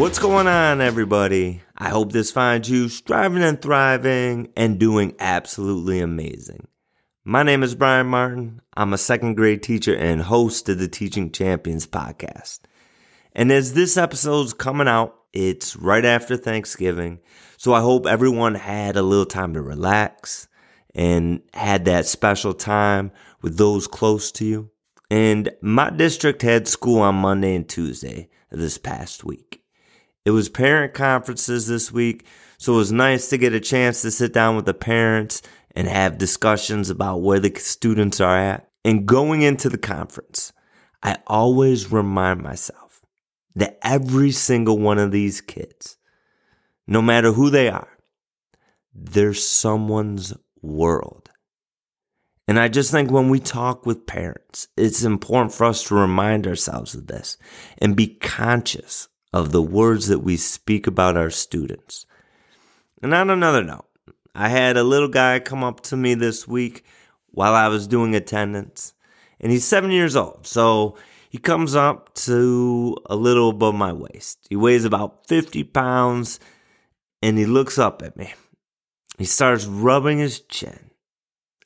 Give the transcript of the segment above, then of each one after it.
What's going on, everybody? I hope this finds you striving and thriving and doing absolutely amazing. My name is Brian Martin. I'm a second grade teacher and host of the Teaching Champions podcast. And as this episode's coming out, it's right after Thanksgiving. So I hope everyone had a little time to relax and had that special time with those close to you. And my district had school on Monday and Tuesday this past week. It was parent conferences this week, so it was nice to get a chance to sit down with the parents and have discussions about where the students are at. And going into the conference, I always remind myself that every single one of these kids, no matter who they are, they're someone's world. And I just think when we talk with parents, it's important for us to remind ourselves of this and be conscious of the words that we speak about our students. And on another note, I had a little guy come up to me this week while I was doing attendance, and he's seven years old. So he comes up to a little above my waist. He weighs about 50 pounds, and he looks up at me. He starts rubbing his chin,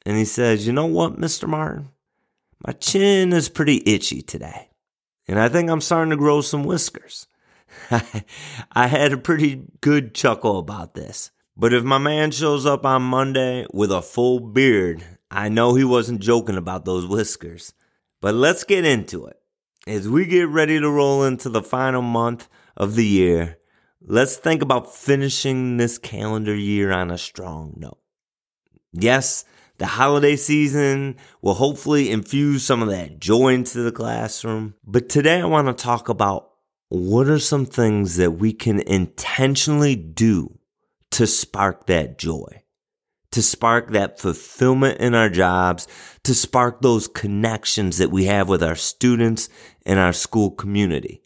and he says, You know what, Mr. Martin? My chin is pretty itchy today, and I think I'm starting to grow some whiskers. I had a pretty good chuckle about this. But if my man shows up on Monday with a full beard, I know he wasn't joking about those whiskers. But let's get into it. As we get ready to roll into the final month of the year, let's think about finishing this calendar year on a strong note. Yes, the holiday season will hopefully infuse some of that joy into the classroom. But today I want to talk about what are some things that we can intentionally do to spark that joy, to spark that fulfillment in our jobs, to spark those connections that we have with our students and our school community?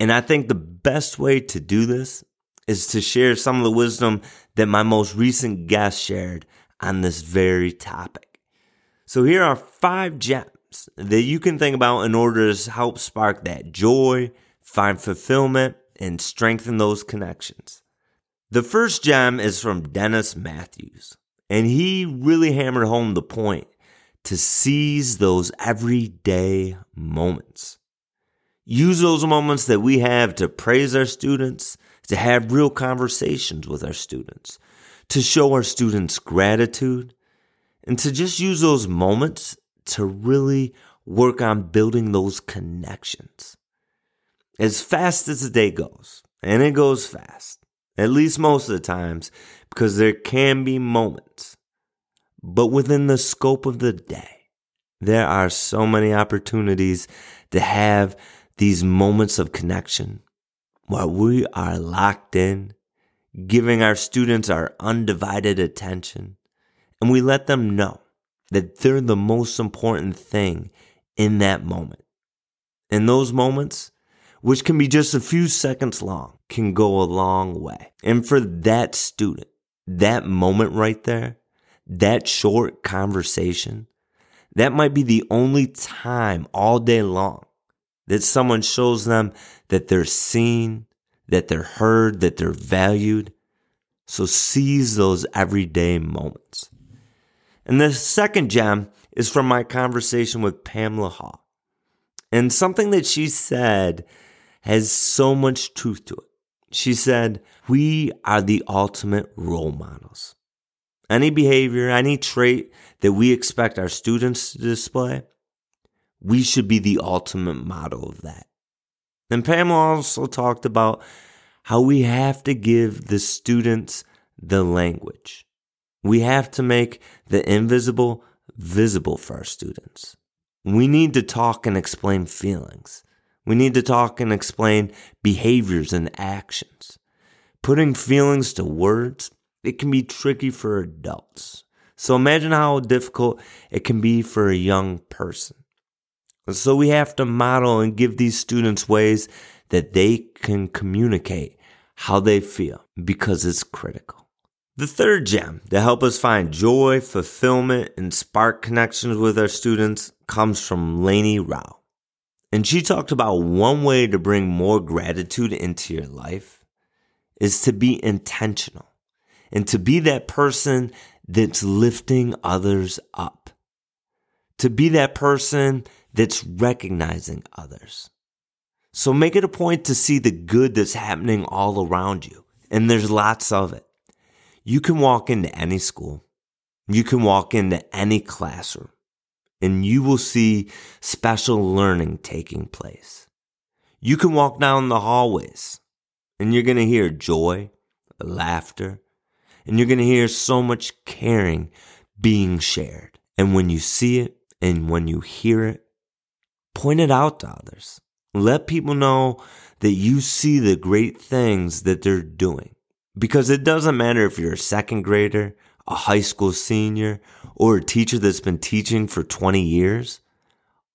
And I think the best way to do this is to share some of the wisdom that my most recent guest shared on this very topic. So here are five gems that you can think about in order to help spark that joy, find fulfillment, and strengthen those connections. The first gem is from Dennis Matthews, and he really hammered home the point to seize those everyday moments. Use those moments that we have to praise our students, to have real conversations with our students, to show our students gratitude, and to just use those moments to really work on building those connections as fast as the day goes, and it goes fast, at least most of the times, because there can be moments. But within the scope of the day, there are so many opportunities to have these moments of connection where we are locked in, giving our students our undivided attention, and we let them know that they're the most important thing in that moment. In those moments, which can be just a few seconds long, can go a long way. And for that student, that moment right there, that short conversation, that might be the only time all day long that someone shows them that they're seen, that they're heard, that they're valued. So seize those everyday moments. And the second gem is from my conversation with Pamela Hall. And something that she said has so much truth to it. She said, We are the ultimate role models. Any behavior, any trait that we expect our students to display, we should be the ultimate model of that. And Pamela also talked about how we have to give the students the language. We have to make the invisible visible for our students. We need to talk and explain feelings. We need to talk and explain behaviors and actions. Putting feelings to words, it can be tricky for adults. So imagine how difficult it can be for a young person. So we have to model and give these students ways that they can communicate how they feel because it's critical. The third gem to help us find joy, fulfillment, and spark connections with our students comes from Lainey Rao. And she talked about one way to bring more gratitude into your life is to be intentional and to be that person that's lifting others up, to be that person that's recognizing others. So make it a point to see the good that's happening all around you. And there's lots of it. You can walk into any school. You can walk into any classroom and you will see special learning taking place. You can walk down the hallways and you're going to hear joy, laughter, and you're going to hear so much caring being shared. And when you see it and when you hear it, point it out to others. Let people know that you see the great things that they're doing. Because it doesn't matter if you're a second grader, a high school senior, or a teacher that's been teaching for 20 years.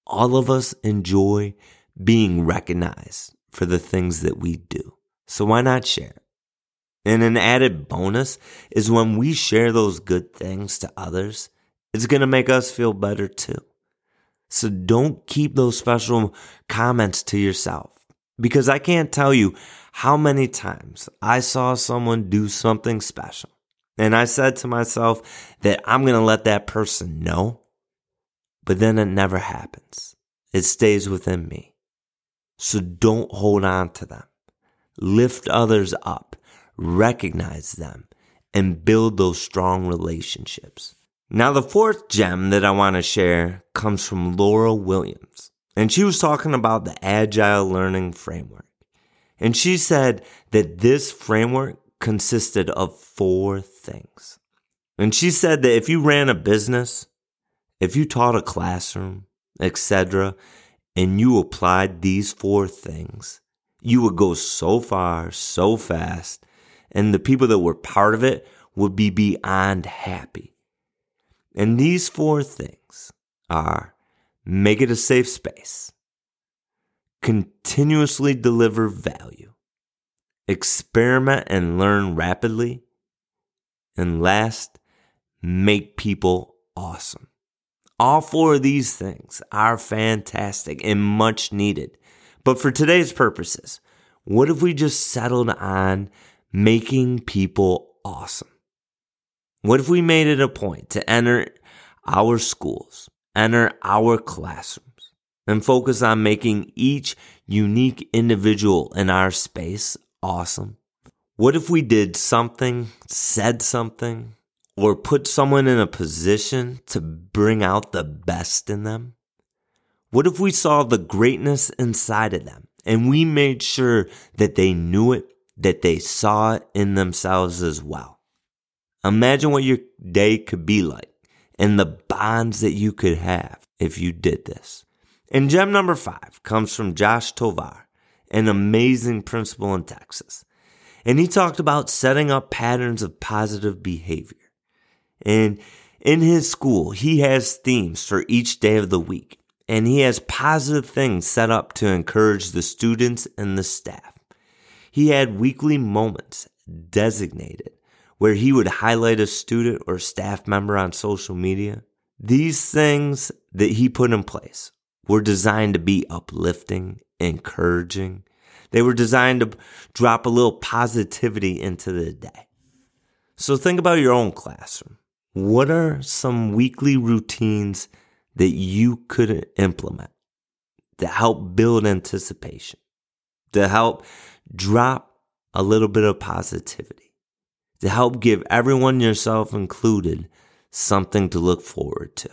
All of us enjoy being recognized for the things that we do. So why not share? And an added bonus is when we share those good things to others, it's going to make us feel better too. So don't keep those special comments to yourself because I can't tell you how many times I saw someone do something special. And I said to myself that I'm going to let that person know, but then it never happens. It stays within me. So don't hold on to them. Lift others up, recognize them, and build those strong relationships. Now, the fourth gem that I want to share comes from Laura Williams, and she was talking about the Agile Learning Framework. And she said that this framework consisted of four things. And she said that if you ran a business, if you taught a classroom, etc., and you applied these four things, you would go so far, so fast, and the people that were part of it would be beyond happy. And these four things are make it a safe space, continuously deliver value, experiment and learn rapidly, and last, make people awesome. All four of these things are fantastic and much needed. But for today's purposes, what if we just settled on making people awesome? What if we made it a point to enter our schools, enter our classrooms, and focus on making each unique individual in our space awesome? What if we did something, said something, or put someone in a position to bring out the best in them? What if we saw the greatness inside of them and we made sure that they knew it, that they saw it in themselves as well? Imagine what your day could be like and the bonds that you could have if you did this. And gem number five comes from Josh Tovar, an amazing principal in Texas. And he talked about setting up patterns of positive behavior. And in his school, he has themes for each day of the week. And he has positive things set up to encourage the students and the staff. He had weekly moments designated where he would highlight a student or staff member on social media. These things that he put in place were designed to be uplifting, encouraging. They were designed to drop a little positivity into the day. So think about your own classroom. What are some weekly routines that you could implement to help build anticipation, to help drop a little bit of positivity? to help give everyone, yourself included, something to look forward to.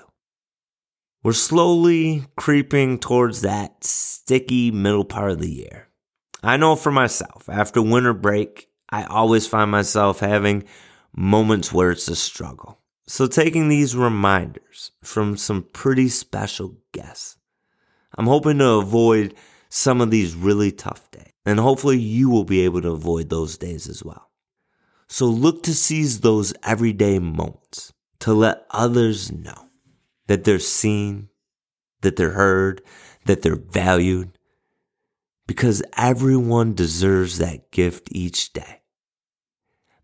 We're slowly creeping towards that sticky middle part of the year. I know for myself, after winter break, I always find myself having moments where it's a struggle. So, taking these reminders from some pretty special guests, I'm hoping to avoid some of these really tough days. And hopefully, you will be able to avoid those days as well. So look to seize those everyday moments to let others know that they're seen, that they're heard, that they're valued, because everyone deserves that gift each day.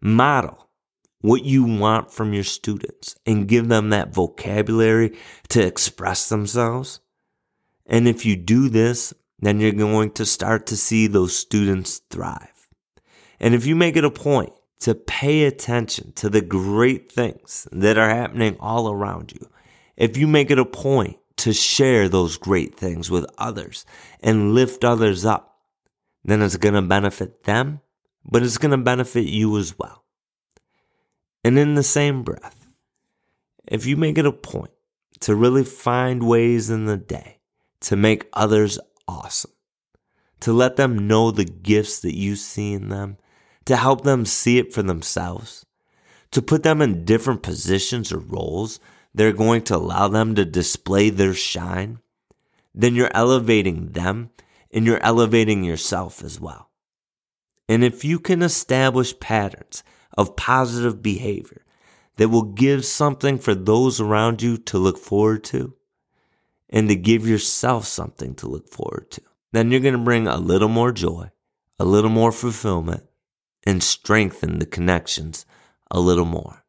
Model what you want from your students and give them that vocabulary to express themselves. And if you do this, then you're going to start to see those students thrive. And if you make it a point to pay attention to the great things that are happening all around you, if you make it a point to share those great things with others and lift others up, then it's going to benefit them, but it's going to benefit you as well. And in the same breath, if you make it a point to really find ways in the day to make others awesome, to let them know the gifts that you see in them, to help them see it for themselves, to put them in different positions or roles that are going to allow them to display their shine, then you're elevating them and you're elevating yourself as well. And if you can establish patterns of positive behavior that will give something for those around you to look forward to, and to give yourself something to look forward to. Then you're going to bring a little more joy, a little more fulfillment, and strengthen the connections a little more.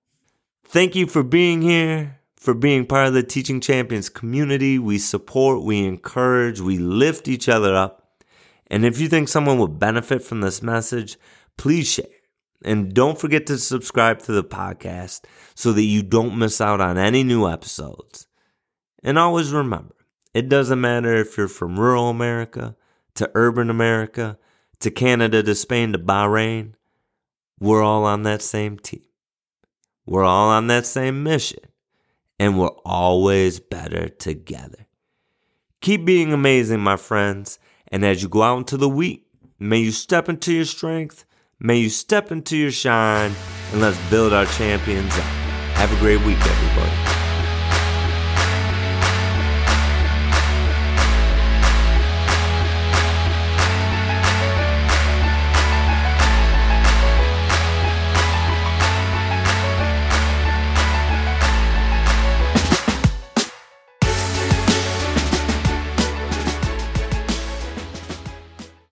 Thank you for being here, for being part of the Teaching Champions community. We support, we encourage, we lift each other up. And if you think someone would benefit from this message, please share. And don't forget to subscribe to the podcast so that you don't miss out on any new episodes. And always remember, it doesn't matter if you're from rural America to urban America to Canada to Spain to Bahrain, we're all on that same team. We're all on that same mission. And we're always better together. Keep being amazing, my friends. And as you go out into the week, may you step into your strength, may you step into your shine, and let's build our champions up. Have a great week, everybody.